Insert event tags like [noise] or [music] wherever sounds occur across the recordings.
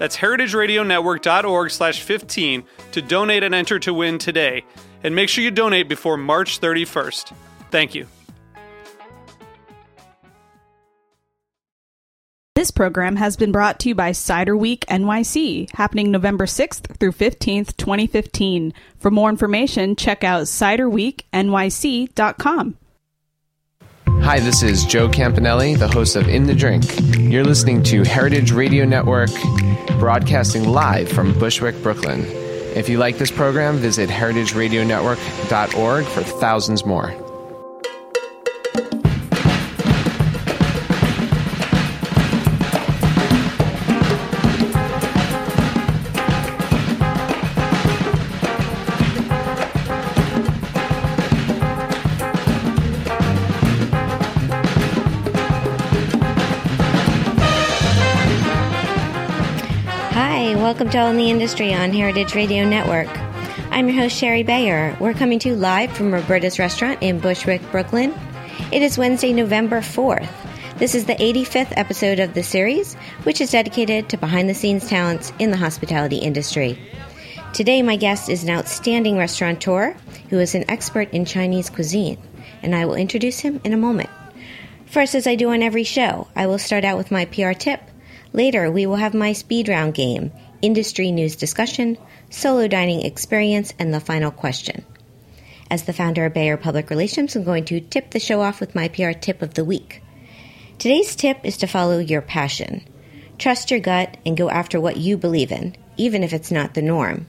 That's heritageradionetwork.org slash 15 to donate and enter to win today. And make sure you donate before March 31st. Thank you. This program has been brought to you by Cider Week NYC, happening November 6th through 15th, 2015. For more information, check out ciderweeknyc.com. Hi, this is Joe Campanale, the host of In the Drink. You're listening to Heritage Radio Network, broadcasting live from Bushwick, Brooklyn. If you like this program, visit heritageradionetwork.org for thousands more. All in the Industry on Heritage Radio Network. I'm your host, Shari Bayer. We're coming to you live from Roberta's Restaurant in Bushwick, Brooklyn. It is Wednesday, November 4th. This is the 85th episode of the series, which is dedicated to behind the scenes talents in the hospitality industry. Today, my guest is an outstanding restaurateur who is an expert in Chinese cuisine, and I will introduce him in a moment. First, as I do on every show, I will start out with my PR tip. Later, we will have my speed round game, industry news discussion, solo dining experience, and the final question. As the founder of Bayer Public Relations, I'm going to tip the show off with my PR tip of the week. Today's tip is to follow your passion. Trust your gut and go after what you believe in, even if it's not the norm.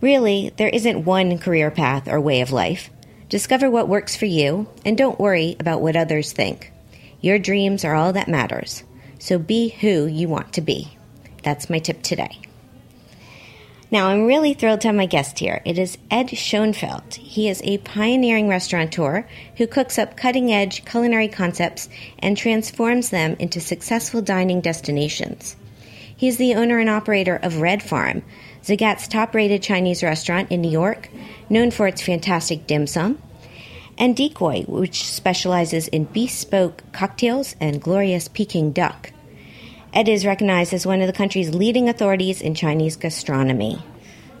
Really, there isn't one career path or way of life. Discover what works for you and don't worry about what others think. Your dreams are all that matters. So be who you want to be. That's my tip today. Now, I'm really thrilled to have my guest here. It is Ed Schoenfeld. He is a pioneering restaurateur who cooks up cutting edge culinary concepts and transforms them into successful dining destinations. He is the owner and operator of Red Farm, Zagat's top rated Chinese restaurant in New York, known for its fantastic dim sum, and Decoy, which specializes in bespoke cocktails and glorious Peking duck. Ed is recognized as one of the country's leading authorities in Chinese gastronomy.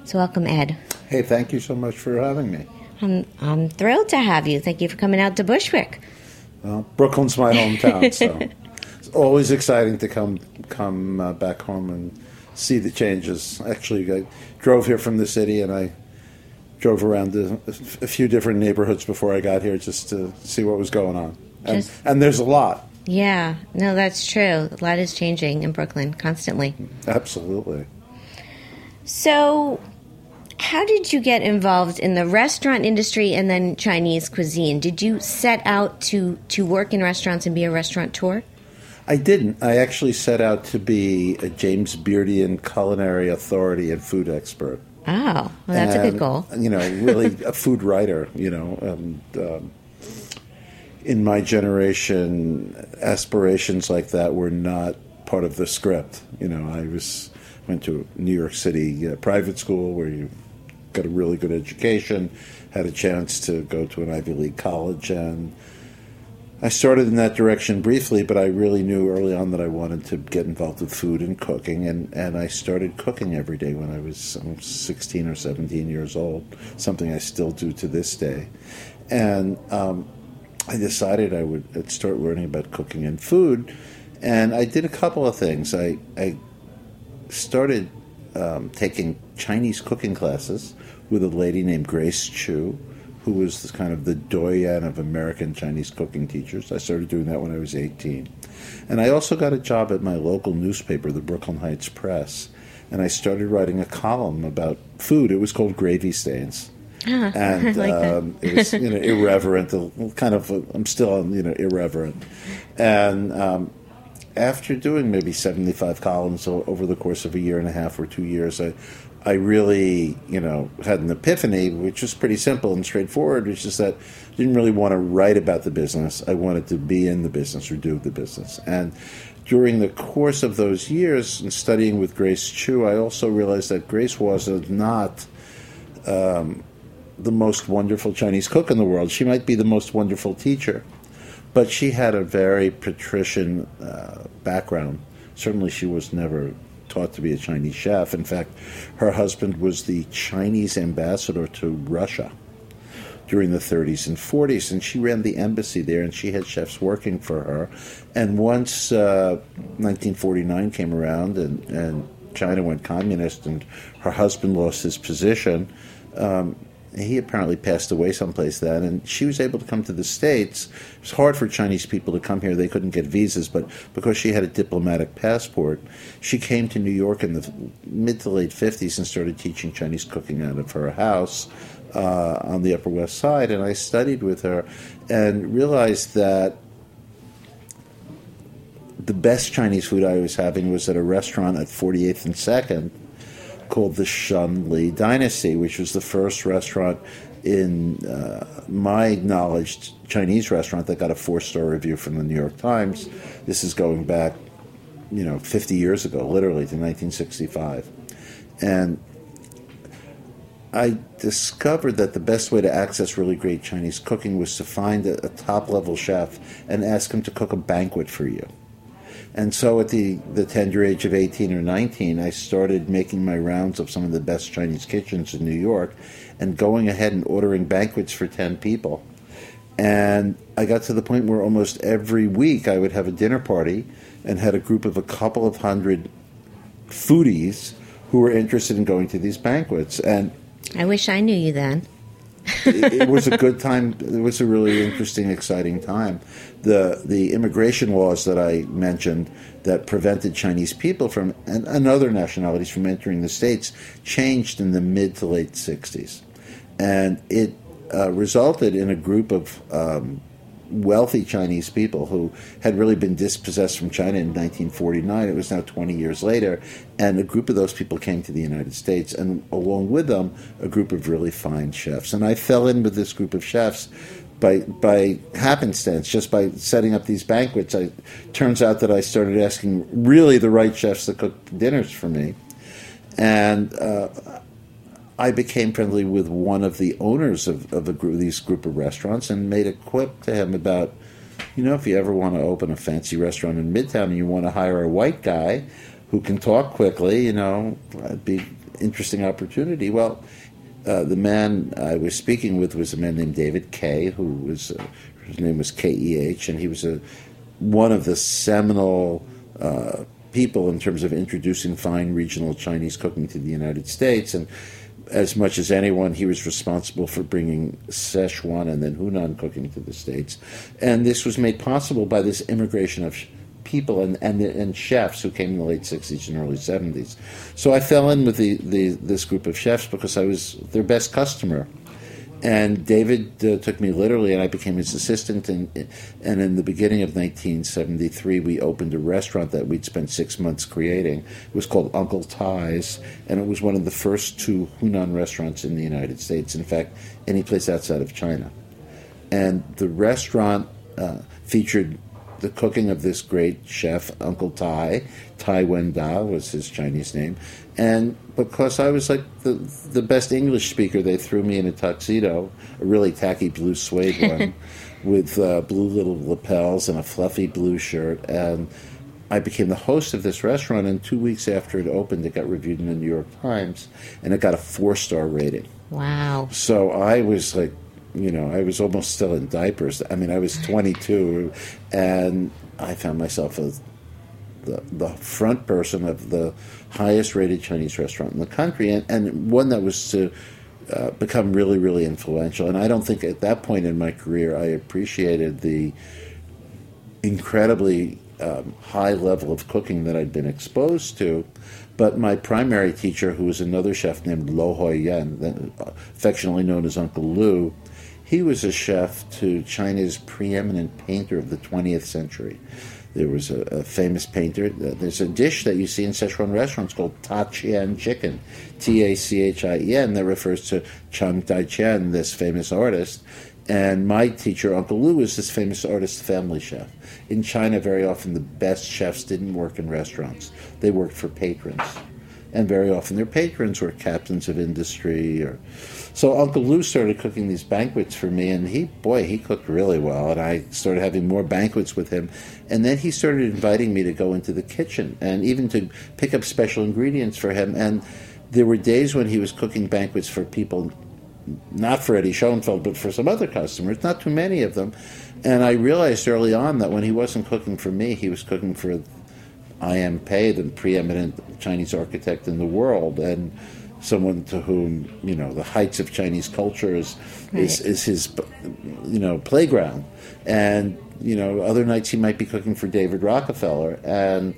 So, welcome, Ed. Hey, thank you so much for having me. I'm, I'm thrilled to have you. Thank you for coming out to Bushwick. Well, Brooklyn's my hometown, so [laughs] it's always exciting to come come uh, back home and see the changes. Actually, I drove here from the city, and I drove around a, a few different neighborhoods before I got here just to see what was going on. And, and there's a lot, Yeah, no, that's true. A lot is changing in Brooklyn constantly. absolutely. So, how did you get involved in the restaurant industry and then Chinese cuisine? Did you set out to, to work in restaurants and be a restaurateur? I didn't. I actually set out to be a James Beardian culinary authority and food expert. Oh, well, that's a good goal. You know, really a food writer. You know, and um, in my generation, aspirations like that were not part of the script. You know, I was went to New York City uh, private school where you got a really good education, had a chance to go to an Ivy League college, and I started in that direction briefly, but I really knew early on that I wanted to get involved with food and cooking, and, and I started cooking every day when I was um, 16 or 17 years old, something I still do to this day. And um, I decided I would start learning about cooking and food, and I did a couple of things. I, I started um, taking Chinese cooking classes with a lady named Grace Chu, who was kind of the doyen of American Chinese cooking teachers. I started doing that when I was 18. And I also got a job at my local newspaper, the Brooklyn Heights Press, and I started writing a column about food. It was called Gravy Stains. [laughs] And I like um, it was you know irreverent, kind of. uh, I'm still you know irreverent, and um, after doing maybe 75 columns over the course of a year and a half or two years, I, I really, you know, had an epiphany, which was pretty simple and straightforward, which is that I didn't really want to write about the business. I wanted to be in the business or do the business. And during the course of those years and studying with Grace Chu, I also realized that Grace was not the most wonderful Chinese cook in the world. She might be the most wonderful teacher, but she had a very patrician uh, background. Certainly, she was never taught to be a Chinese chef. In fact, her husband was the Chinese ambassador to Russia during the 30s and 40s, and she ran the embassy there, and she had chefs working for her. And once uh, 1949 came around, and, and China went communist, and her husband lost his position, um, he apparently passed away someplace then, and she was able to come to the States. It was hard for Chinese people to come here; they couldn't get visas, but because she had a diplomatic passport, she came to New York in the mid to late fifties and started teaching Chinese cooking out of her house uh, on the Upper West Side. And I studied with her and realized that the best Chinese food I was having was at a restaurant at 48th and Second called the Shun Lee Dynasty, which was the first restaurant in uh, my acknowledged Chinese restaurant that got a four star review from the New York Times. This is going back, you know, 50 years ago, literally to 1965, and I discovered that the best way to access really great Chinese cooking was to find a, a top level chef and ask him to cook a banquet for you. And so at the, the tender age of 18 or 19, I started making my rounds of some of the best Chinese kitchens in New York and going ahead and ordering banquets for 10 people. And I got to the point where almost every week I would have a dinner party and had a group of a couple of hundred foodies who were interested in going to these banquets. And I wish I knew you then. It, was a good time. It was a really interesting, exciting time. The the immigration laws that I mentioned that prevented Chinese people from and, and other nationalities from entering the states changed in the mid to late '60s, and it uh, resulted in a group of um, wealthy Chinese people who had really been dispossessed from China in 1949. It was now 20 years later, and a group of those people came to the United States, and along with them, a group of really fine chefs. And I fell in with this group of chefs by by happenstance, just by setting up these banquets. I turns out that I started asking really the right chefs to cook dinners for me, and. Uh, I became friendly with one of the owners of, of group, these group of restaurants and made a quip to him about, you know, if you ever want to open a fancy restaurant in Midtown and you want to hire a white guy who can talk quickly, you know, it'd be interesting opportunity. Well, uh, the man I was speaking with was a man named David Keh, who was uh, his name was K E H, and he was a one of the seminal uh, people in terms of introducing fine regional Chinese cooking to the United States, and as much as anyone, he was responsible for bringing Szechuan and then Hunan cooking to the states, and this was made possible by this immigration of people and, and and chefs who came in the late '60s and early '70s. So I fell in with the, the this group of chefs because I was their best customer. And David uh, took me literally, and I became his assistant. And, and in the beginning of 1973, we opened a restaurant that we'd spent six months creating. It was called Uncle Tai's, and it was one of the first two Hunan restaurants in the United States. In fact, any place outside of China. And the restaurant uh, featured the cooking of this great chef, Uncle Tai. Tai Wen Da was his Chinese name. And because I was like the, the best English speaker, they threw me in a tuxedo, a really tacky blue suede [laughs] one, with uh, blue little lapels and a fluffy blue shirt. And I became the host of this restaurant. And two weeks after it opened, it got reviewed in the New York Times, and it got a four star rating. Wow. So I was like, you know, I was almost still in diapers. I mean, I was 22, and I found myself as the, the front person of the highest rated Chinese restaurant in the country, and, and one that was to uh, become really, really influential. And I don't think at that point in my career I appreciated the incredibly um, high level of cooking that I'd been exposed to. But my primary teacher, who was another chef named Lo Hoi Yen, affectionately known as Uncle Lou, he was a chef to China's preeminent painter of the 20th century. There was a, a, famous painter. Uh, there's a dish that you see in Szechuan restaurants called Ta Chien chicken, T A C H I E N, that refers to Chang Tai Chien, this famous artist. And my teacher, Uncle Lou, was this famous artist family chef. In China, very often the best chefs didn't work in restaurants, they worked for patrons. And very often their patrons were captains of industry or. So Uncle Lou started cooking these banquets for me, and he, boy, he cooked really well. And I started having more banquets with him. And then he started inviting me to go into the kitchen and even to pick up special ingredients for him. And there were days when he was cooking banquets for people not for Eddie Schoenfeld, but for some other customers, not too many of them. And I realized early on that when he wasn't cooking for me, he was cooking for I.M. Pei, the preeminent Chinese architect in the world, and someone to whom you know the heights of Chinese culture is right. is, is his you know playground. And you know, other nights he might be cooking for David Rockefeller, and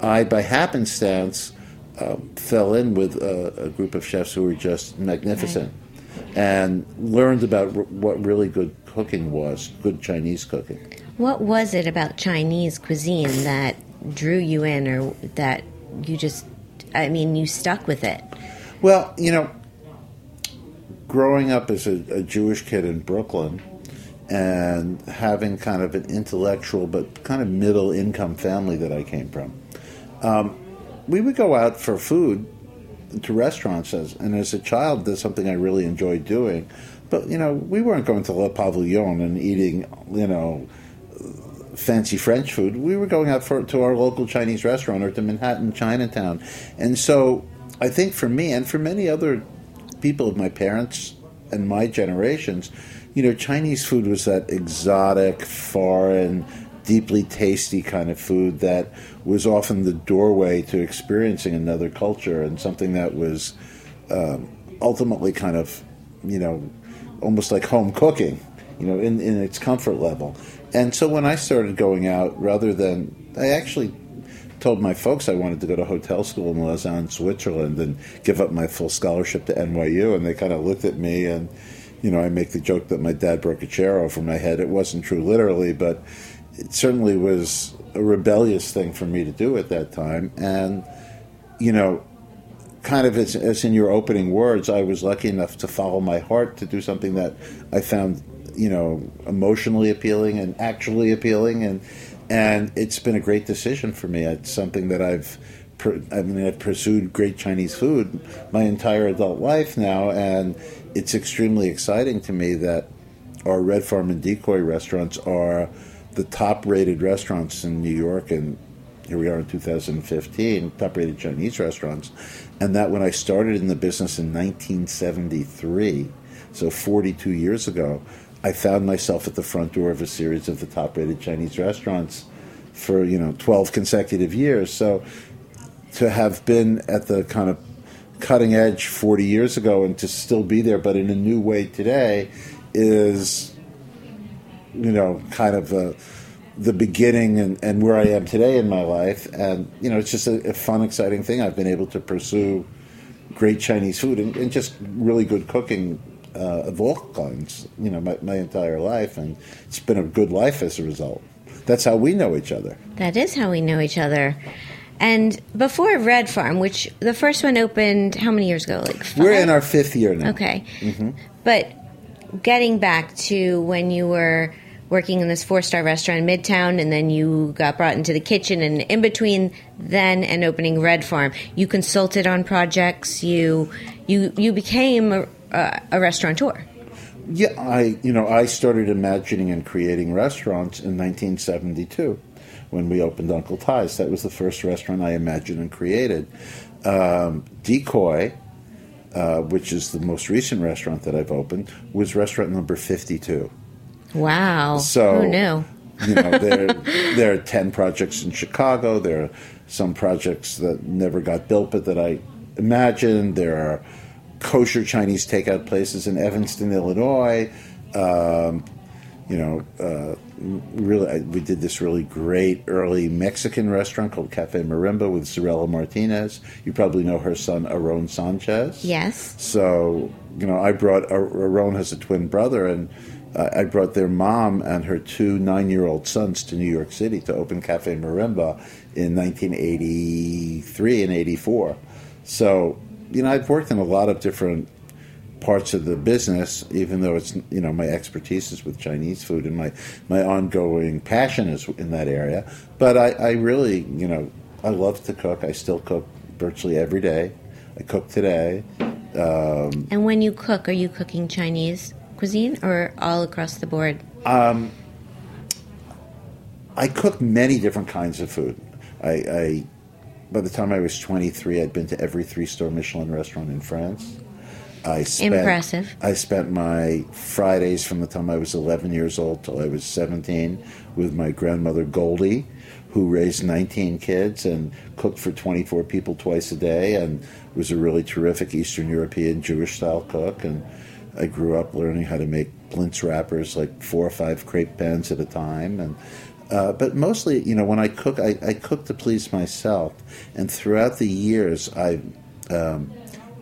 I, by happenstance, uh, fell in with a, a, group of chefs who were just magnificent. Right and learned about r- what really good cooking was, good Chinese cooking. What was it about Chinese cuisine that drew you in, or that you just, I mean, you stuck with it? Well, you know, growing up as a, a Jewish kid in Brooklyn and having kind of an intellectual but kind of middle income family that I came from, um, we would go out for food to restaurants as and as a child that's something I really enjoyed doing. But you know, we weren't going to Le Pavillon and eating you know fancy French food. We were going out for to our local Chinese restaurant or to Manhattan Chinatown. And so I think for me and for many other people of my parents and my generations, you know, Chinese food was that exotic, foreign, deeply tasty kind of food that was often the doorway to experiencing another culture and something that was um, ultimately kind of, you know, almost like home cooking, you know, in, in its comfort level. And so when I started going out, rather than, I actually told my folks I wanted to go to hotel school in Lausanne, Switzerland, and give up my full scholarship to NYU, and they kind of looked at me and, you know, I make the joke that my dad broke a chair over my head. It wasn't true literally, but it certainly was a rebellious thing for me to do at that time. And, you know, kind of as, as, in your opening words, I was lucky enough to follow my heart to do something that I found, you know, emotionally appealing and actually appealing. And, and it's been a great decision for me. It's something that I've, I mean, I've pursued great Chinese food my entire adult life now. And it's extremely exciting to me that our Red Farm and Decoy restaurants are the top rated restaurants in New York, and here we are in 2015, top rated Chinese restaurants. And that when I started in the business in 1973, so 42 years ago, I found myself at the front door of a series of the top rated Chinese restaurants for, you know, 12 consecutive years. So to have been at the kind of cutting edge 40 years ago and to still be there, but in a new way today, is you know, kind of uh, the beginning and, and where I am today in my life. And, you know, it's just a, a fun, exciting thing. I've been able to pursue great Chinese food and, and just really good cooking uh, of all kinds, you know, my, my entire life. And it's been a good life as a result. That's how we know each other. That is how we know each other. And before Red Farm, which the first one opened how many years ago? Like we We're in our fifth year now. Okay. Mm-hmm. But getting back to when you were working in this four star restaurant in Midtown, and then you got brought into the kitchen, and in between then and opening Red Farm, you consulted on projects. You you you became a, a restaurateur. Yeah, I you know I started imagining and creating restaurants in 1972 when we opened Uncle Tai's. That was the first restaurant I imagined and created. Um, Decoy uh, which is the most recent restaurant that I've opened, was restaurant number 52. Wow. So, Who knew? you know, there, there are 10 projects in Chicago. There are some projects that never got built but that I imagined. There are kosher Chinese takeout places in Evanston, Illinois. Um, you know, uh, really, we did this really great early Mexican restaurant called Cafe Marimba with Zarela Martinez. You probably know her son, Aaron Sanchez. Yes. So, you know, I brought, Aaron has a twin brother, and uh, I brought their mom and her two nine year old sons to New York City to open Cafe Marimba in 1983 and 84. So, you know, I've worked in a lot of different parts of the business, even though it's you know my expertise is with Chinese food and my my ongoing passion is in that area. But I, I really you know I love to cook. I still cook virtually every day. I cook today. Um, and when you cook, are you cooking Chinese cuisine or all across the board? Um, I cook many different kinds of food. I, I by the time I was 23, I'd been to every three star Michelin restaurant in France. I spent, Impressive. I spent my Fridays from the time I was 11 years old till I was 17 with my grandmother Goldie, who raised 19 kids and cooked for 24 people twice a day and was a really terrific Eastern European Jewish style cook. And I grew up learning how to make blintz wrappers, like four or five crepe pans at a time. And uh, but mostly, you know, when I cook, I, I, cook to please myself. And throughout the years, I've um,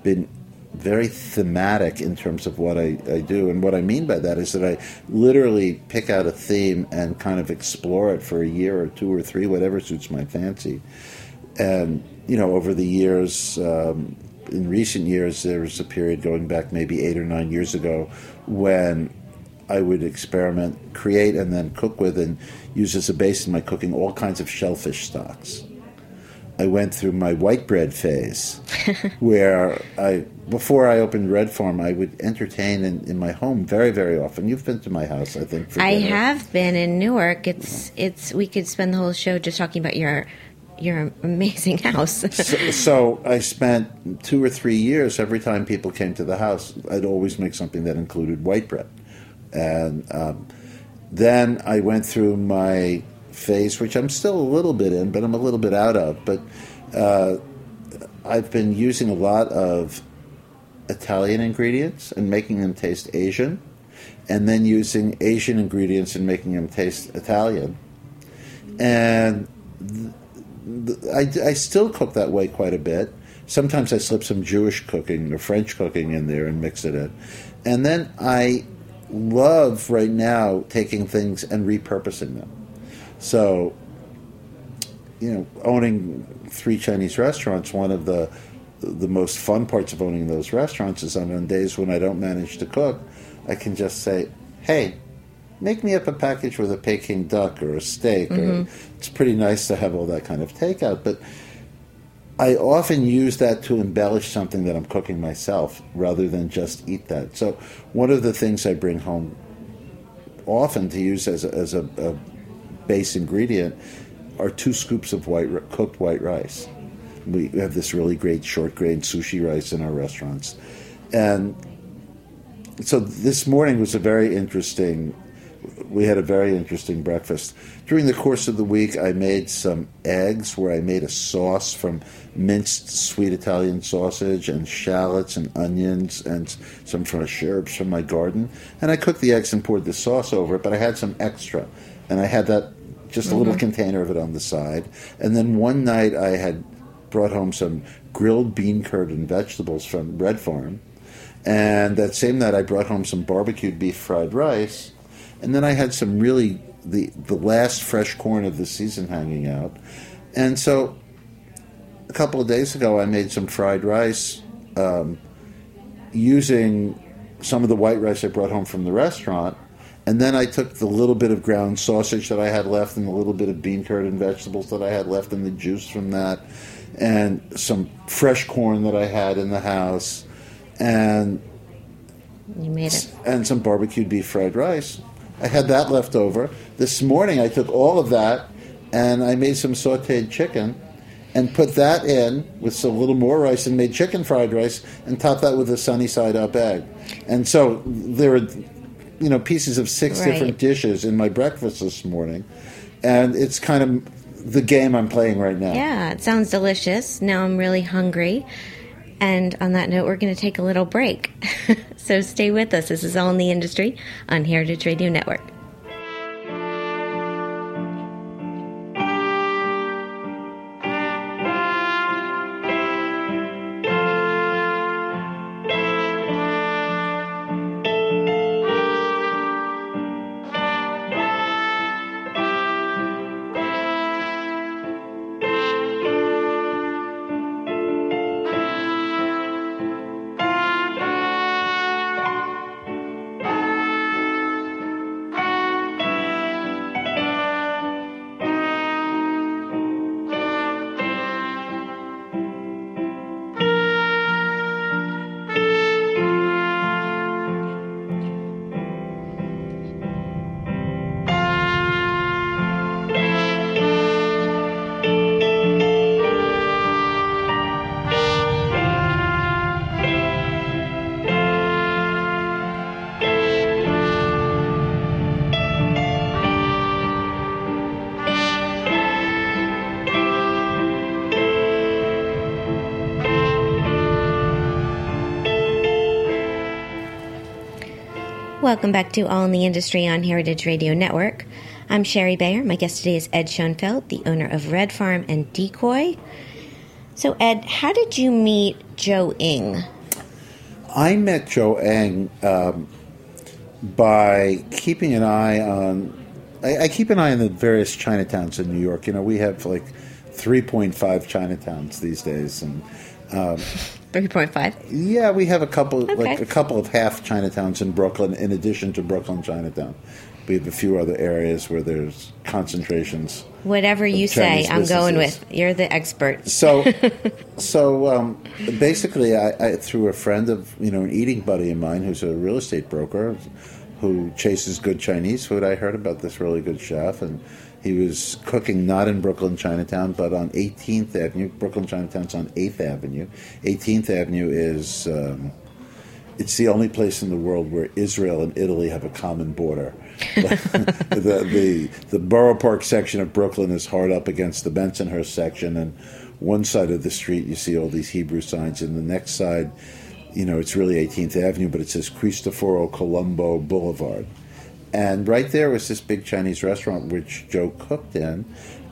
been very thematic in terms of what I, I, do. And what I mean by that is that I literally pick out a theme and kind of explore it for a year or two or three, whatever suits my fancy. And, you know, over the years, um, in recent years, there was a period going back maybe eight or nine years ago when I would experiment, create, and then cook with and use as a base in my cooking all kinds of shellfish stocks. I went through my white bread phase, [laughs] where I before I opened Red Farm, I would entertain in, in, my home very, very often. You've been to my house, I think. I have been in Newark. It's it's we could spend the whole show just talking about your your amazing [laughs] house. so, so, I spent two or three years. Every time people came to the house, I'd always make something that included white bread, and um, then I went through my phase, which I'm still a little bit in, but I'm a little bit out of. But uh, I've been using a lot of Italian ingredients and making them taste Asian, and then using Asian ingredients and making them taste Italian. And th- th- I, I still cook that way quite a bit. Sometimes I slip some Jewish cooking or French cooking in there and mix it in. And then I love right now taking things and repurposing them. So, you know, owning three Chinese restaurants, one of the the most fun parts of owning those restaurants is on, days when I don't manage to cook, I can just say, "Hey, make me up a package with a Peking duck or a steak." Mm-hmm. Or, it's pretty nice to have all that kind of takeout, but I often use that to embellish something that I'm cooking myself rather than just eat that. So one of the things I bring home often to use as a, as a, a base ingredient are two scoops of white cooked white rice. We have this really great short grain sushi rice in our restaurants, and so this morning was a very interesting. We had a very interesting breakfast. During the course of the week, I made some eggs where I made a sauce from minced sweet Italian sausage and shallots and onions and some fresh herbs from my garden. And I cooked the eggs and poured the sauce over it, but I had some extra. And I had that just a mm-hmm. little container of it on the side. And then one night I had brought home some grilled bean curd and vegetables from Red Farm. And that same night I brought home some barbecued beef fried rice. And then I had some really the the last fresh corn of the season hanging out. And so a couple of days ago I made some fried rice um, using some of the white rice I brought home from the restaurant and then I took the little bit of ground sausage that I had left and the little bit of bean curd and vegetables that I had left and the juice from that and some fresh corn that I had in the house and you made it. And some barbecued beef fried rice. I had that left over. This morning I took all of that and I made some sauteed chicken and put that in with a little more rice and made chicken fried rice and topped that with a sunny side up egg. And so there are you know pieces of six right. different dishes in my breakfast this morning, and it's kind of the game I'm playing right now. Yeah, it sounds delicious. Now I'm really hungry. And on that note, we're going to take a little break. [laughs] so stay with us. This is All in the Industry on Heritage Radio Network. Welcome back to All in the Industry on Heritage Radio Network. I'm Shari Bayer. My guest today is Ed Schoenfeld, the owner of Red Farm and Decoy. So, Ed, how did you meet Joe Ng? I met Joe Ng um, by keeping an eye on. I, I, keep an eye on the various Chinatowns in New York. You know, we have like 3.5 Chinatowns these days, and um, Three point five. Yeah, we have a couple, okay. like a couple of half Chinatowns in Brooklyn, in addition to Brooklyn Chinatown. We have a few other areas where there's concentrations. Whatever you say, I'm going with. You're the expert. So, [laughs] so um, basically, I, I, through a friend of you know an eating buddy of mine who's a real estate broker who chases good Chinese food, I heard about this really good chef and he was cooking not in Brooklyn Chinatown, but on 18th Avenue. Brooklyn Chinatown's on 8th Avenue. 18th Avenue is um, it's the only place in the world where Israel and Italy have a common border. [laughs] the, the the Borough Park section of Brooklyn is hard up against the Bensonhurst section, and one side of the street you see all these Hebrew signs, and the next side, you know, it's really 18th Avenue, but it says Cristoforo Colombo Boulevard. And right there was this big Chinese restaurant which Joe cooked in,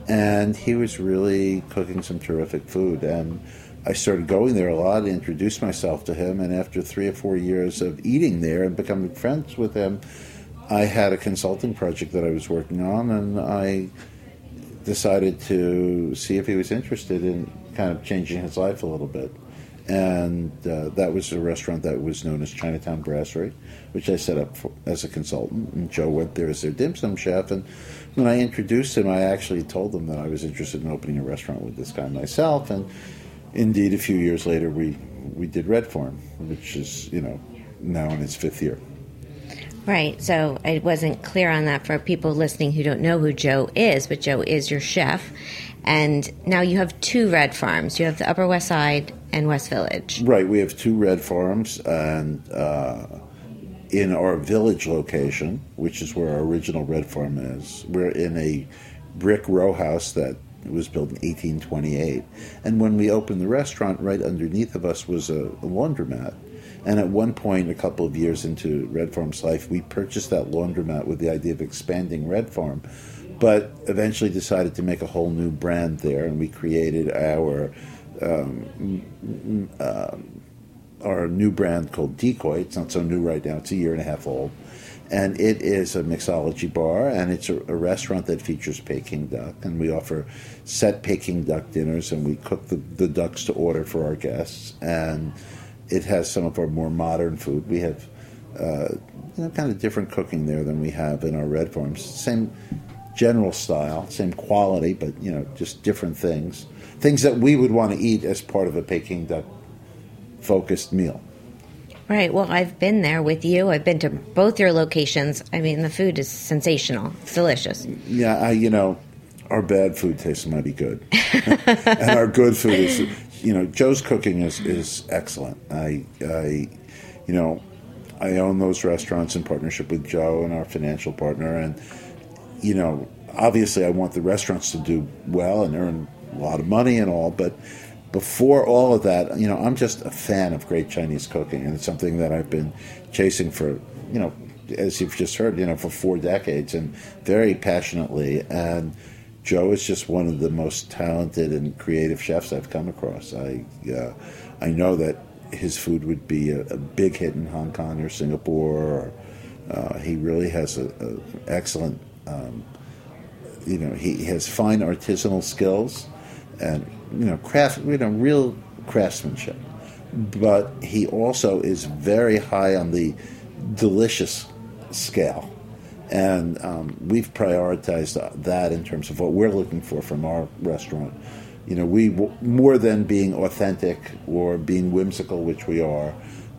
and he was really cooking some terrific food. And I started going there a lot, introduced myself to him, and after three or four years of eating there and becoming friends with him, I had a consulting project that I was working on, and I decided to see if he was interested in kind of changing his life a little bit. And uh, that was a restaurant that was known as Chinatown Brasserie, which I set up for, as a consultant. And Joe went there as their dim sum chef. And when I introduced him, I actually told them that I was interested in opening a restaurant with this guy myself. And indeed, a few years later, we we did Red Farm, which is you know now in its fifth year. Right. So I wasn't clear on that for people listening who don't know who Joe is, but Joe is your chef. And now you have two red farms. You have the Upper West Side and West Village. Right. We have two red farms, and uh, in our village location, which is where our original red farm is, we're in a brick row house that was built in 1828. And when we opened the restaurant, right underneath of us was a, a laundromat. And at one point, a couple of years into Red Farm's life, we purchased that laundromat with the idea of expanding Red Farm but eventually decided to make a whole new brand there, and we created our um, uh, our new brand called Decoy. It's not so new right now; it's a year and a half old, and it is a mixology bar, and it's a, a restaurant that features Peking duck, and we offer set Peking duck dinners, and we cook the, the ducks to order for our guests, and it has some of our more modern food. We have. Uh, you know, kind of different cooking there than we have in our red farms. Same general style, same quality, but you know, just different things. Things that we would want to eat as part of a Peking duck focused meal. Right. Well, I've been there with you. I've been to both your locations. I mean, the food is sensational. It's delicious. Yeah, I, you know, our bad food tastes mighty good, [laughs] and our good food is, you know, Joe's cooking is is excellent. I, I, you know, I own those restaurants in partnership with Joe and our financial partner, and you know, obviously I want the restaurants to do well and earn a lot of money and all, but before all of that, you know, I'm just a fan of great Chinese cooking, and it's something that I've been chasing for, you know, as you've just heard, you know, for four decades and very passionately. And Joe is just one of the most talented and creative chefs I've come across. I uh, I know that his food would be a, a, big hit in Hong Kong or Singapore. Or, uh, he really has an excellent, um, you know, he has fine artisanal skills and you know craft, you know, real craftsmanship. But he also is very high on the delicious scale. And um, we've prioritized that in terms of what we're looking for from our restaurant. You know, we more than being authentic or being whimsical, which we are,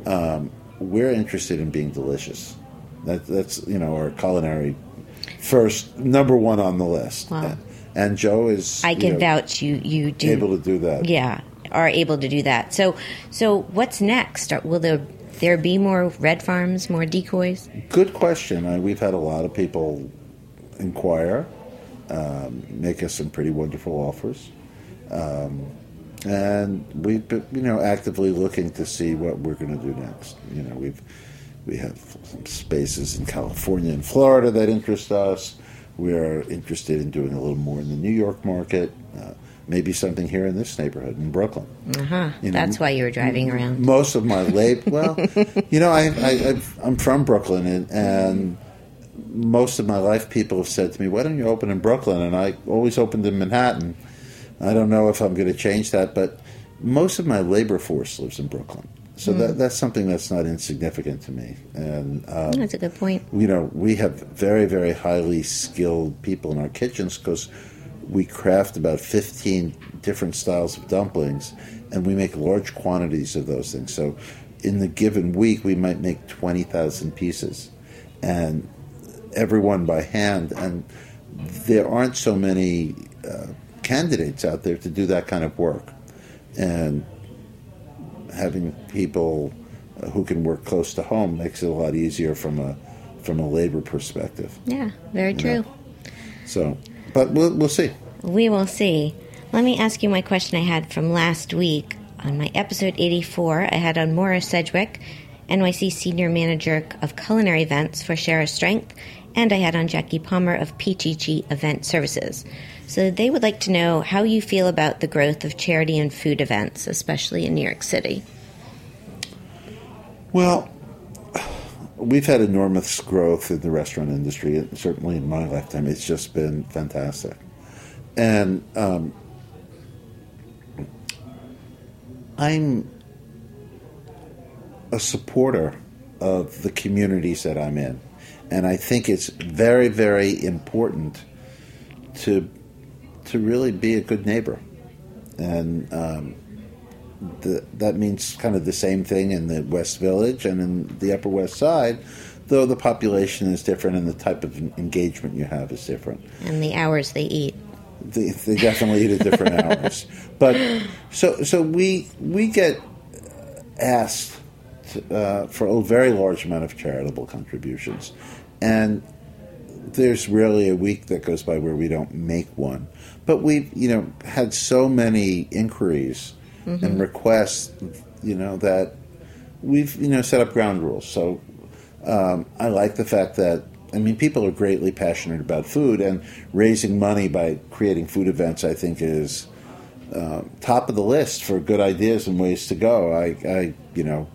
um, we're interested in being delicious. That, that's you know our culinary first number one on the list. Wow. And Joe is I can know, vouch you you do able to do that. Yeah, are able to do that. So so what's next? Will there there be more red farms, more decoys? Good question. Uh, we've had a lot of people inquire, um, make us some pretty wonderful offers. Um, and we've been, you know, actively looking to see what we're going to do next. You know, we've we have some spaces in California and Florida that interest us. We are interested in doing a little more in the New York market. Uh, maybe something here in this neighborhood in Brooklyn. Uh-huh. You know, That's why you were driving around. Most of my late, well, [laughs] you know, I, I, I'm from Brooklyn, and, and most of my life people have said to me, "Why don't you open in Brooklyn?" And I always opened in Manhattan. I don't know if I'm going to change that, but most of my labor force lives in Brooklyn. So mm. that, that's something that's not insignificant to me. And um, that's a good point. You know, we have very, very highly skilled people in our kitchens because we craft about 15 different styles of dumplings and we make large quantities of those things. So in the given week, we might make 20,000 pieces and everyone by hand. And there aren't so many uh, candidates out there to do that kind of work. And having people uh, who can work close to home makes it a lot easier from a from a labor perspective. Yeah, very true. So but we'll, we'll see. We will see. Let me ask you my question I had from last week. On my episode 84, I had on Maura Sedgwick, NYC Senior Manager of Culinary Events for Share Strength, and I had on Jackie Palmer of Peachy Event Services. So they would like to know how you feel about the growth of charity and food events, especially in New York City. Well, we've had enormous growth in the restaurant industry. and Certainly in my lifetime, it's just been fantastic. And um, I'm a supporter of the communities that I'm in. And I think it's very, very important to to really be a good neighbor. And um, the, that means kind of the same thing in the West Village and in the Upper West Side, though the population is different and the type of engagement you have is different. And the hours they eat. They, they definitely eat at different [laughs] hours. But so so we we get asked to, uh, for a very large amount of charitable contributions, and there's rarely a week that goes by where we don't make one. But we've you know had so many inquiries mm-hmm. and requests, you know, that we've you know set up ground rules. So um, I like the fact that I mean people are greatly passionate about food and raising money by creating food events. I think is uh, top of the list for good ideas and ways to go. I, I you know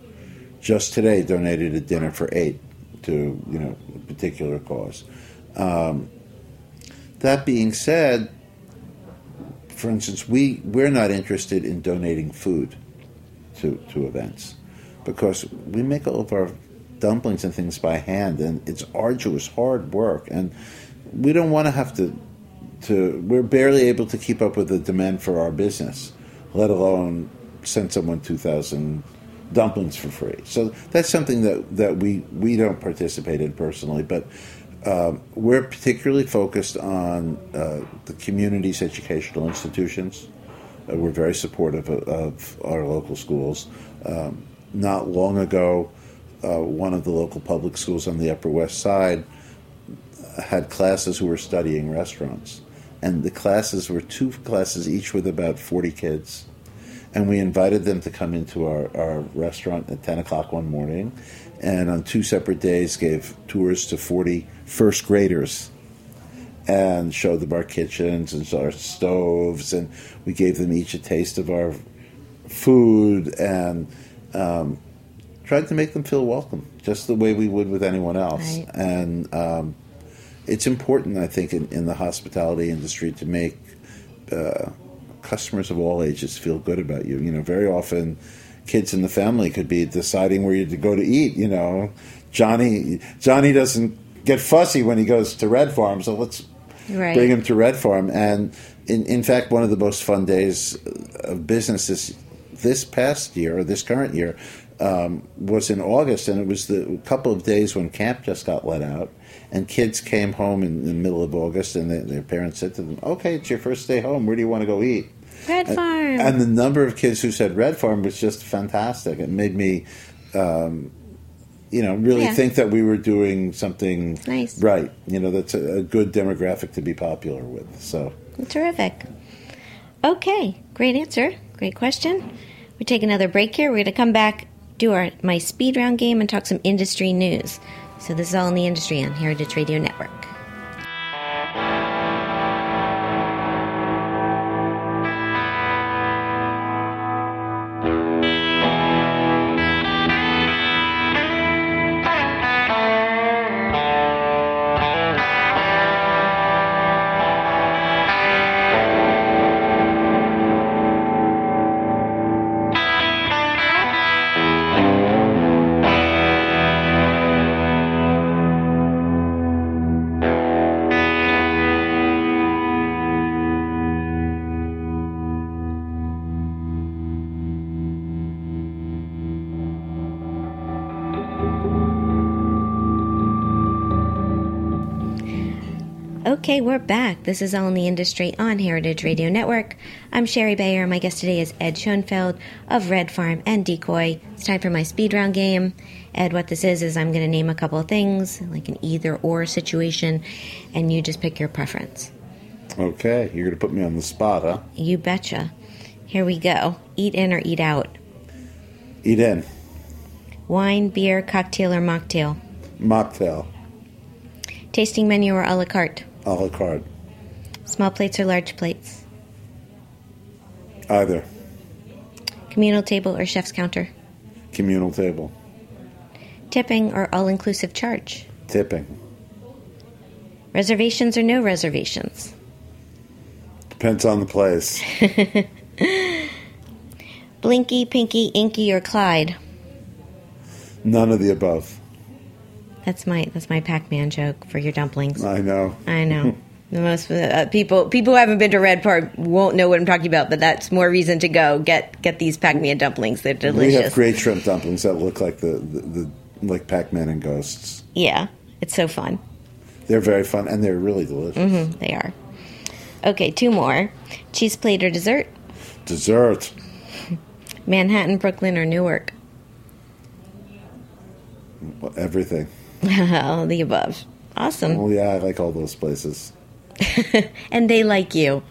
just today donated a dinner for eight to you know a particular cause. Um, that being said, for instance, we, we're not interested in donating food to, to events because we make all of our dumplings and things by hand, and it's arduous, hard work, and we don't want to have to. To we're barely able to keep up with the demand for our business, let alone send someone two thousand dumplings for free. So that's something that, that we we don't participate in personally, but um, we're particularly focused on uh, the community's educational institutions. Uh, we're very supportive of, of our local schools. Um, not long ago, uh, one of the local public schools on the Upper West Side had classes who were studying restaurants. And the classes were two classes each with about 40 kids. and we invited them to come into our, our restaurant at 10 o'clock one morning, and on two separate days gave tours to 40 first graders and showed them our kitchens and our stoves, and we gave them each a taste of our food and um, tried to make them feel welcome, just the way we would with anyone else. Right. And um, it's important, I think, in, in the hospitality industry to make uh, customers of all ages feel good about you. You know, very often kids in the family could be deciding where you to go to eat. You know, Johnny Johnny doesn't get fussy when he goes to Red Farm, so let's Right. bring him to Red Farm. And in, in fact, one of the most fun days of business this, this past year, or this current year, um, was in August, and it was the couple of days when camp just got let out. And kids came home in, the middle of August, and they, their parents said to them, Okay, it's your first day home. Where do you want to go eat? Red Farm. And the number of kids who said Red Farm was just fantastic. It made me, um, you know, really Yeah. think that we were doing something Nice. right. You know, that's a, a good demographic to be popular with. So, Terrific. Okay, great answer. Great question. We take another break here. We're going to come back, do our my speed round game, and talk some industry news. So this is all in the industry on Heritage Radio Network. Okay, we're back. This is All in the Industry on Heritage Radio Network. I'm Shari Bayer. My guest today is Ed Schoenfeld of Red Farm and Decoy. It's time for my speed round game. Ed, what this is, is I'm going to name a couple of things, like an either or situation, and you just pick your preference. okay, you're going to put me on the spot, huh? You betcha. Here we go. Eat in or eat out. Eat in. Wine, beer, cocktail, or mocktail. Mocktail. Tasting menu or a la carte. A la carte. Small plates or large plates. Either. Communal table or chef's counter. Communal table. Tipping or all inclusive charge. Tipping. Reservations or no reservations. Depends on the place. [laughs] Blinky, Pinky, Inky, or Clyde. None of the above. That's my that's my Pac-Man joke for your dumplings. I know. I know. [laughs] The most uh, people people who haven't been to Red Farm won't know what I'm talking about, but that's more reason to go get get these Pac-Man dumplings. They're delicious. We have great shrimp dumplings that look like the, the, the like Pac-Man and ghosts. yeah, it's so fun. They're very fun and they're really delicious. Mm, They are. Okay, two more. Cheese plate or dessert. Dessert. [laughs] Manhattan, Brooklyn, or Newark. Well, Everything. [laughs] all the above. Awesome. Well, yeah, I like all those places. [laughs] And they like you.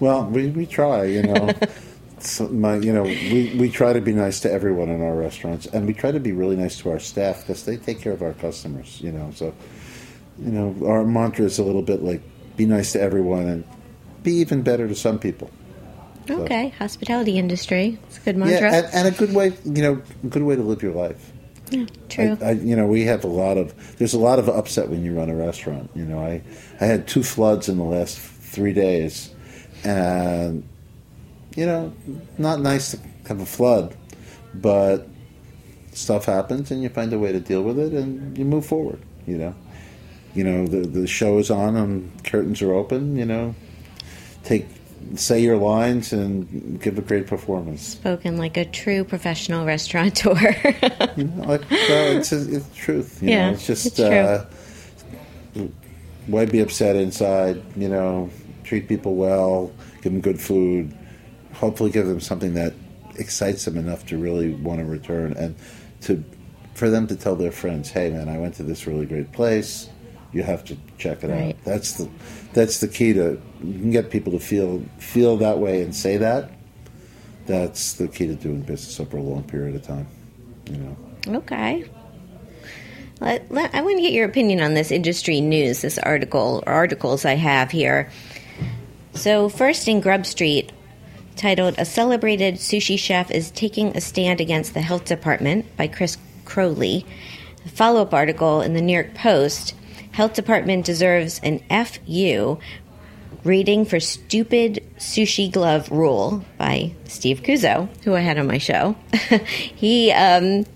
Well, we, we try, you know. [laughs] So my, you know, we, we try to be nice to everyone in our restaurants, and we try to be really nice to our staff because they take care of our customers, you know. So, you know, our mantra is a little bit like be nice to everyone and be even better to some people. Okay, hospitality industry. It's a good mantra. Yeah, and, and a good way, you know, a good way to live your life. True. I, I, you know, we have a lot of. There's a lot of upset when you run a restaurant. You know, I I had two floods in the last three days, and you know, not nice to have a flood, but stuff happens, and you find a way to deal with it, and you move forward. You know, you know the the show is on and curtains are open. You know, take say your lines and give a great performance. Spoken like a true professional restaurateur. You know, it's, it's the truth. You Yeah, know, it's just it's uh, why be upset inside? You know, treat people well, give them good food, hopefully give them something that excites them enough to really want to return and to for them to tell their friends, "Hey, man, I went to this really great place. You have to check it Right. out." That's the that's the key to you can get people to feel feel that way and say that. that's the key to doing business over a long period of time. You know. Okay. Let, let, I want to get your opinion on this industry news, this article or articles I have here. So, first in Grub Street, titled A Celebrated Sushi Chef is Taking a Stand Against the Health Department by Chris Crowley. A follow up article in the New York Post Health Department deserves an FU Reading for Stupid Sushi Glove Rule by Steve Cuozzo, who I had on my show. [laughs] he um,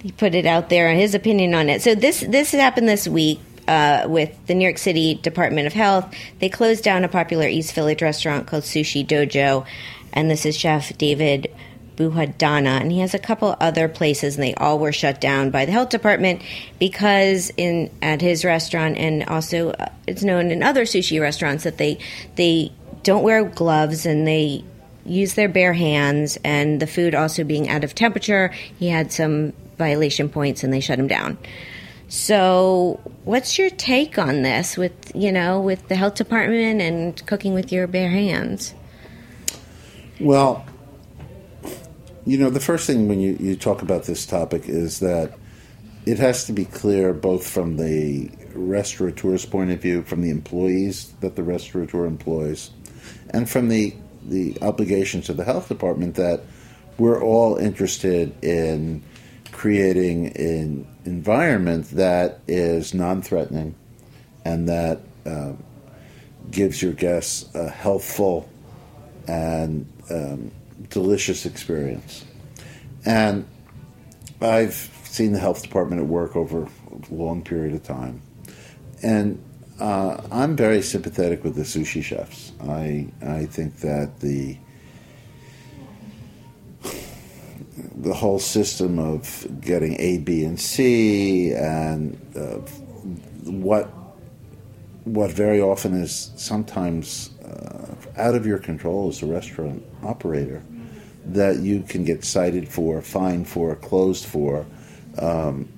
he put it out there his opinion on it. So this this happened this week. Uh, with the New York City Department of Health, they closed down a popular East Village restaurant called Sushi Dojo, and this is Chef David Bouhadana, and he has a couple other places, and they all were shut down by the health department because in at his restaurant, and also uh, it's known in other sushi restaurants that they they don't wear gloves and they use their bare hands, and the food also being out of temperature, he had some violation points, and they shut him down. So, what's your take on this with you know with the health department and cooking with your bare hands? Well, you know, the first thing when you, you talk about this topic is that it has to be clear both from the restaurateur's point of view, from the employees that the restaurateur employs, and from the the obligations of the health department that we're all interested in creating an environment that is non-threatening and that uh, gives your guests a healthful and um, delicious experience. And I've seen the health department at work over a long period of time. And uh, I'm very sympathetic with the sushi chefs. I, I think that the the whole system of getting A, B, and C, and uh, what what very often is sometimes uh, out of your control as a restaurant operator that you can get cited for, fined for, closed for. Um,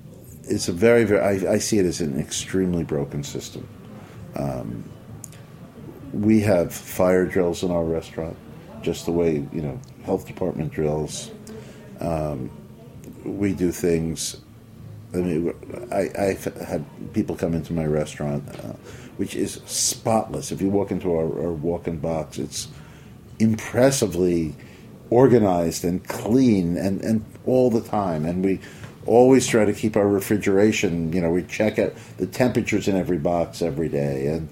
it's a very, very. I, I, see it as an extremely broken system. Um, we have fire drills in our restaurant, just the way you know health department drills. Um, we do things. I mean, I, I've had people come into my restaurant, uh, which is spotless. If you walk into our, our walk-in box, it's impressively organized and clean and, and all the time. And we always try to keep our refrigeration, you know, we check out the temperatures in every box every day. And,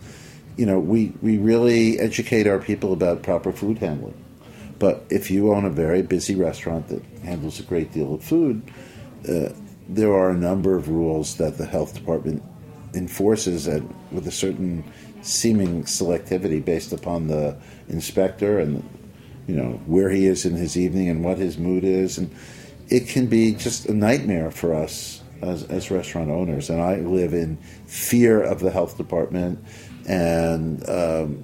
you know, we, we really educate our people about proper food handling. But if you own a very busy restaurant that handles a great deal of food, uh, there are a number of rules that the health department enforces and with a certain seeming selectivity based upon the inspector and you know where he is in his evening and what his mood is, and it can be just a nightmare for us as, as restaurant owners. And I live in fear of the health department, and um,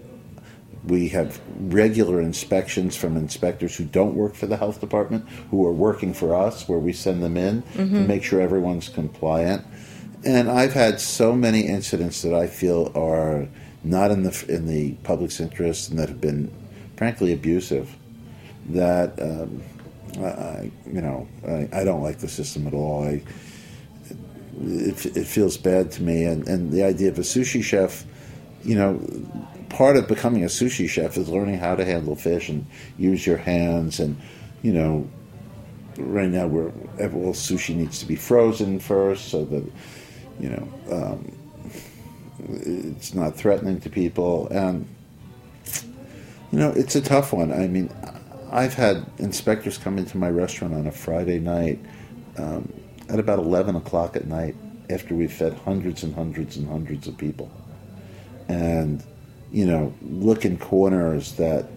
we have regular inspections from inspectors who don't work for the health department, who are working for us, where we send them in mm-hmm. to make sure everyone's compliant. And I've had so many incidents that I feel are not in the in the public's interest and that have been frankly abusive that um, I, you know I, I, don't like the system at all. I, it, it feels bad to me, and, and the idea of a sushi chef, you know, part of becoming a sushi chef is learning how to handle fish and use your hands, and you know, right now we're all sushi needs to be frozen first so that you know um, it's not threatening to people. And you know, it's a tough one. I mean, I've had inspectors come into my restaurant on a Friday night um, at about 11 o'clock at night after we've fed hundreds and hundreds and hundreds of people. And, you know, look in corners that.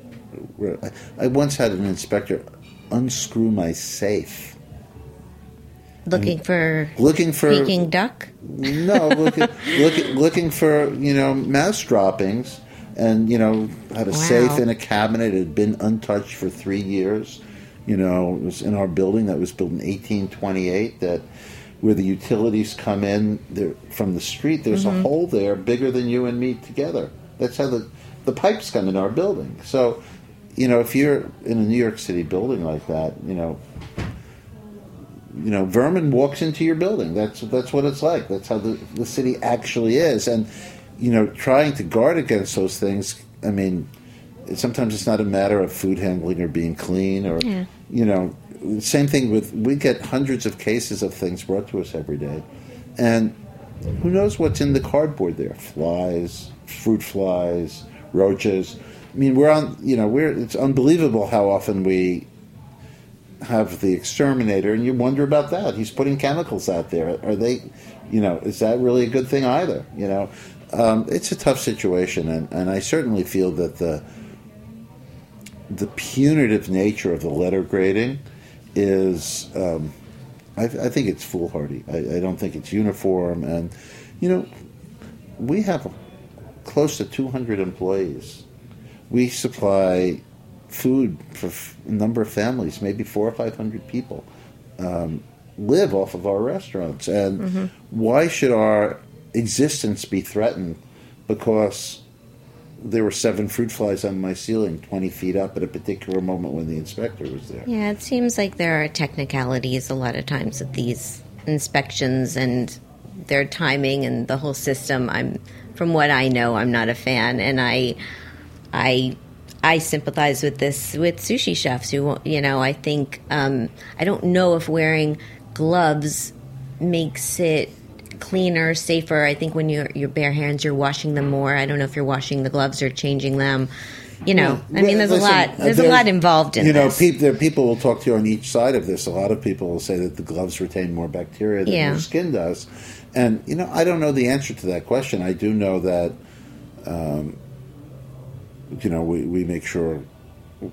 I, I once had an inspector unscrew my safe. Looking for looking for Peking duck. No, looking, looking looking for you know mouse droppings, and you know had a wow. safe in a cabinet. It had been untouched for three years. You know, it was in our building that was built in 1828. That where the utilities come in there from the street, there's mm-hmm. a hole there bigger than you and me together. That's how the the pipes come in our building. So you know, if you're in a New York City building like that, you know, you know, vermin walks into your building. That's that's what it's like. That's how the, the city actually is. And you know, trying to guard against those things. I mean, sometimes it's not a matter of food handling or being clean or Yeah. you know, same thing with we get hundreds of cases of things brought to us every day, and who knows what's in the cardboard there? Flies, fruit flies, roaches. I mean, we're on. You know, we're. It's unbelievable how often we have the exterminator, and you wonder about that. He's putting chemicals out there. Are they, you know, is that really a good thing either? You know, um, it's a tough situation, and, and I certainly feel that the the punitive nature of the letter grading is. Um, I, I think it's foolhardy. I, I don't think it's uniform, and you know, we have close to 200 employees. We supply food for a number of families, maybe four or five hundred people um, live off of our restaurants. And why should our existence be threatened because there were seven fruit flies on my ceiling, 20 feet up at a particular moment when the inspector was there? Yeah, it seems like there are technicalities a lot of times with these inspections and their timing and the whole system. I'm, from what I know, I'm not a fan, and I, I, I sympathize with this with sushi chefs who, you know, I think um, I don't know if wearing gloves makes it cleaner, safer. I think when you're your bare hands, you're washing them more. I don't know if you're washing the gloves or changing them. You know, I mean, there's Listen, a lot. There's a lot involved in this. you know, peop there, people will talk to you on each side of this. A lot of people will say that the gloves retain more bacteria than Yeah. your skin does, and you know, I don't know the answer to that question. I do know that, um, you know, we, we make sure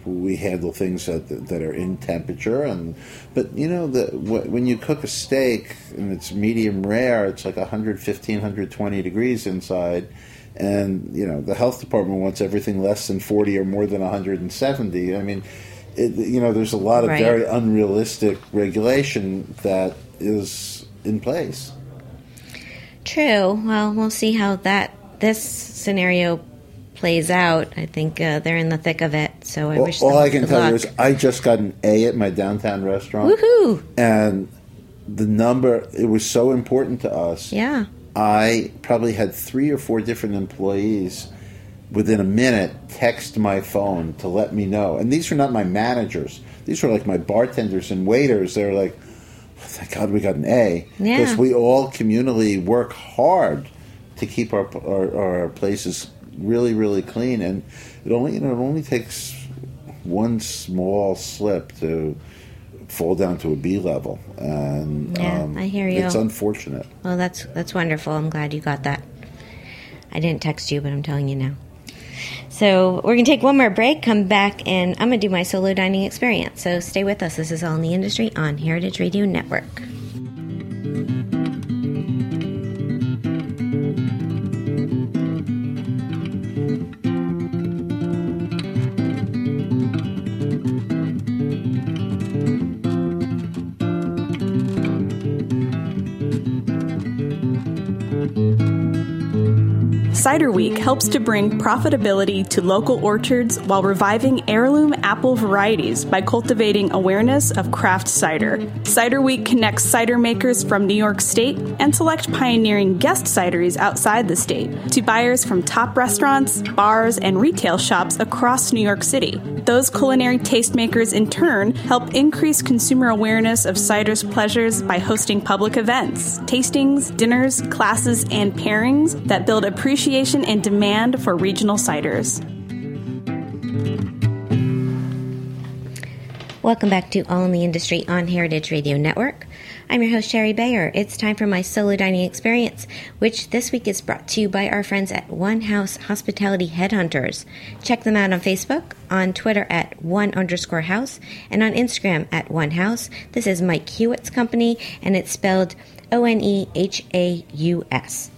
we handle things that that are in temperature, and but you know, the when you cook a steak and it's medium rare, it's like 115, 120 degrees inside. And you know the health department wants everything less than forty or more than one hundred and seventy. I mean, it, you know, there's a lot of Right. very unrealistic regulation that is in place. True. Well, we'll see how that this scenario plays out. I think uh, they're in the thick of it. So I All, wish. all I can tell you is I just got an A at my downtown restaurant, Woohoo! and the number it was so important to us. Yeah. I probably had three or four different employees within a minute text my phone to let me know. And these were not my managers. These were like my bartenders and waiters. They're like, "Oh, thank God we got an A. Yeah. Because we all communally work hard to keep our, our, our places really, really clean. And it only, you know, it only takes one small slip to fall down to a B level. And Yeah, um, I hear you. It's unfortunate. Well, that's that's wonderful. I'm glad you got that. I didn't text you, but I'm telling you now. So we're gonna take one more break, come back, and I'm gonna do my solo dining experience. So stay with us. This is all in the industry on Heritage Radio Network. Cider Week helps to bring profitability to local orchards while reviving heirloom apple varieties by cultivating awareness of craft cider. Cider Week connects cider makers from New York State and select pioneering guest cideries outside the state to buyers from top restaurants, bars, and retail shops across New York City. Those culinary tastemakers, in turn, help increase consumer awareness of cider's pleasures by hosting public events, tastings, dinners, classes, and pairings that build appreciation and demand for regional ciders. Welcome back to All in the Industry on Heritage Radio Network. I'm your host, Shari Bayer. It's time for my solo dining experience, which this week is brought to you by our friends at One House Hospitality Headhunters. Check them out on Facebook, on Twitter at one underscore house, and on Instagram at one house. This is Mike Hewitt's company, and it's spelled O N E H A U S.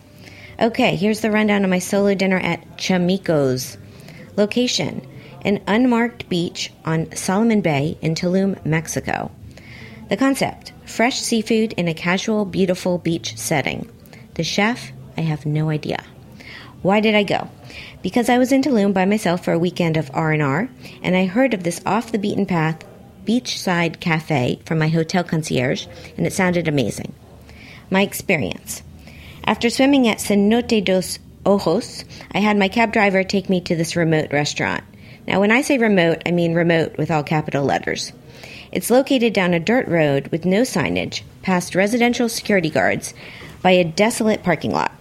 Okay, here's the rundown of my solo dinner at Chamico's. Location an unmarked beach on Soliman Bay in Tulum, Mexico. The concept fresh seafood in a casual, beautiful beach setting. The chef, I have no idea. Why did I go? Because I was in Tulum by myself for a weekend of R&R, and I heard of this off the beaten path beachside cafe from my hotel concierge, and it sounded amazing. My experience. After swimming at Cenote dos Ojos, I had my cab driver take me to this remote restaurant. Now, when I say remote, I mean remote with all capital letters. It's located down a dirt road with no signage, past residential security guards, by a desolate parking lot.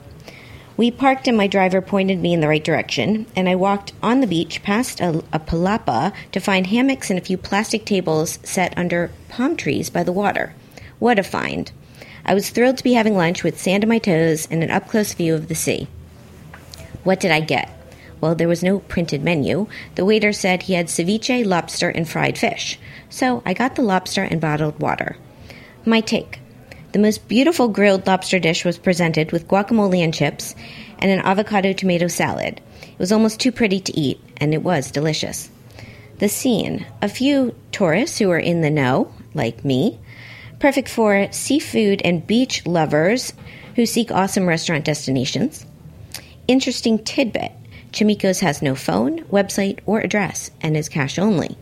We parked and my driver pointed me in the right direction, and I walked on the beach past a, a palapa to find hammocks and a few plastic tables set under palm trees by the water. What a find! I was thrilled to be having lunch with sand on my toes and an up close view of the sea. What did I get? Well, there was no printed menu. The waiter said he had ceviche, lobster, and fried fish. So I got the lobster and bottled water. My take the most beautiful grilled lobster dish was presented with guacamole and chips and an avocado tomato salad. It was almost too pretty to eat, and it was delicious. The scene a few tourists who are in the know, like me, perfect for seafood and beach lovers who seek awesome restaurant destinations. Interesting tidbit Chamico's has no phone, website, or address and is cash only.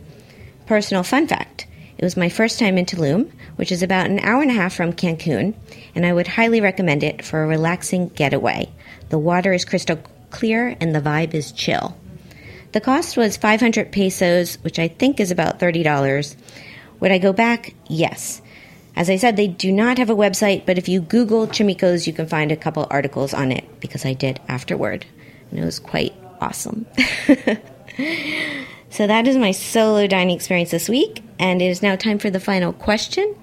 Personal fun fact it was my first time in Tulum, which is about an hour and a half from Cancun, and I would highly recommend it for a relaxing getaway. The water is crystal clear and the vibe is chill. The cost was 500 pesos, which I think is about $30. Would I go back? Yes. As I said, they do not have a website, but if you Google Chamicos, you can find a couple articles on it because I did afterward. And it was quite awesome. [laughs] so that is my solo dining experience this week, and it is now time for the final question.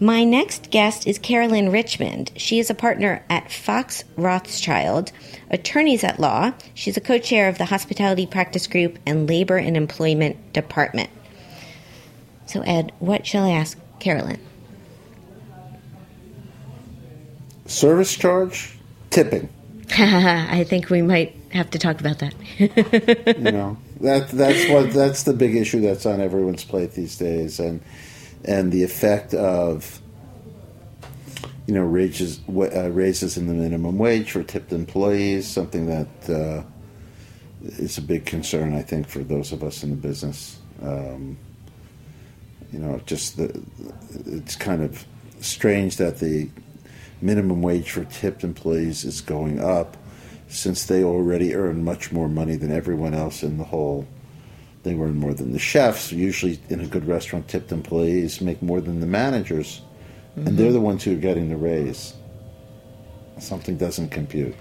My next guest is Carolyn Richmond. She is a partner at Fox Rothschild, attorneys at law. She's a co chair of the Hospitality Practice Group and Labor and Employment Department. So, Ed, what shall I ask Carolyn? Service charge, tipping. [laughs] I think we might have to talk about that. [laughs] you know that that's what that's the big issue that's on everyone's plate these days, and and the effect of you know raises uh, raises in the minimum wage for tipped employees, something that uh, is a big concern, I think, for those of us in the business. Um, you know, just the, it's kind of strange that the minimum wage for tipped employees is going up since they already earn much more money than everyone else in the whole they earn more than the chefs. Usually, in a good restaurant, tipped employees make more than the managers, mm-hmm. and they're the ones who are getting the raise. Something doesn't compute.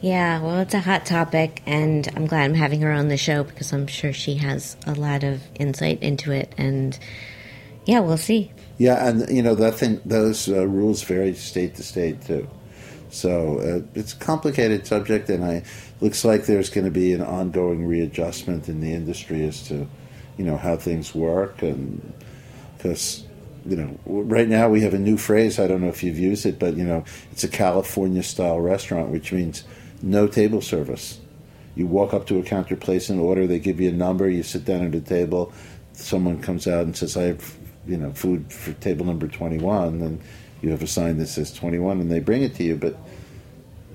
Yeah, well, it's a hot topic, and I'm glad I'm having her on the show because I'm sure she has a lot of insight into it. And yeah, we'll see. Yeah, and you know that thing; those uh, rules vary state to state too. So uh, it's a complicated subject, and I looks like there's going to be an ongoing readjustment in the industry as to, you know, how things work, and because you know, right now we have a new phrase. I don't know if you've used it, but you know, it's a California style restaurant, which means no table service. You walk up to a counter, place an order, they give you a number, you sit down at a table, someone comes out and says, "I have, you know, food for table number 21," and you have a sign that says 21 and they bring it to you but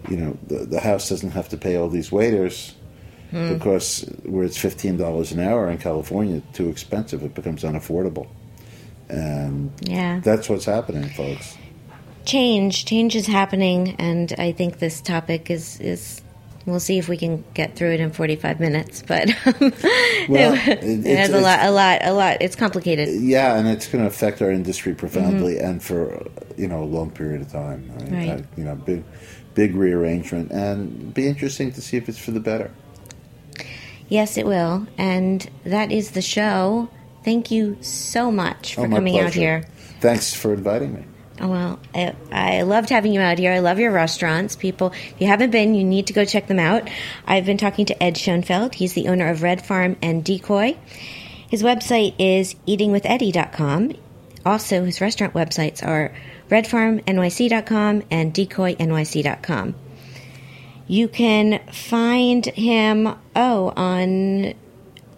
you know the, the house doesn't have to pay all these waiters hmm. because where it's $15 an hour in california too expensive it becomes unaffordable. And yeah. that's what's happening folks. Change. Change is happening and i think this topic is is We'll see if we can get through it in 45 minutes, but [laughs] um, well, [laughs] it, has a lot, a lot, a lot. It's complicated. Yeah, and it's going to affect our industry profoundly, mm-hmm. and for you know a long period of time. I mean, right. I, you know, big, big rearrangement, and be interesting to see if it's for the better. Yes, it will, and that is the show. Thank you so much for oh, coming pleasure. out here. Thanks for inviting me. Oh, well, I, I, loved having you out here. I love your restaurants. People, if you haven't been, you need to go check them out. I've been talking to Ed Schoenfeld. He's the owner of Red Farm and Decoy. His website is eatingwitheddie.com. Also, his restaurant websites are redfarmnyc.com and decoynyc.com. You can find him, oh, on,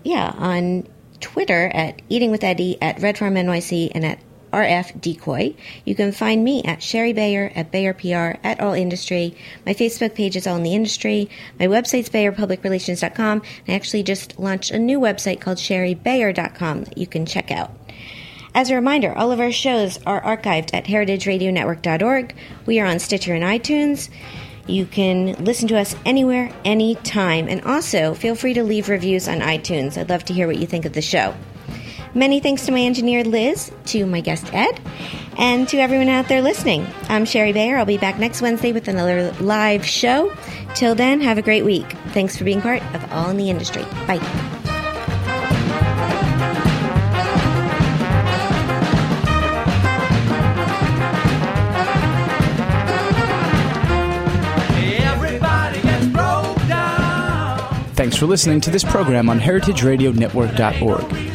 yeah, on Twitter at Eating with Eddie, at Red Farm NYC, and at RF Decoy. You can find me at Shari Bayer at Bayer PR at All Industry. My Facebook page is All in the Industry. My website's BayerPublicRelations.com. I actually just launched a new website called ShariBayer.com that you can check out. As a reminder, all of our shows are archived at heritageradionetwork.org. We are on Stitcher and iTunes. You can listen to us anywhere, anytime, and also feel free to leave reviews on iTunes. I'd love to hear what you think of the show. Many thanks to my engineer Liz, to my guest Ed, and to everyone out there listening. I'm Shari Bayer. I'll be back next Wednesday with another live show. Till then, have a great week. Thanks for being part of All in the Industry. Bye. Thanks for listening to this program on heritageradionetwork.org.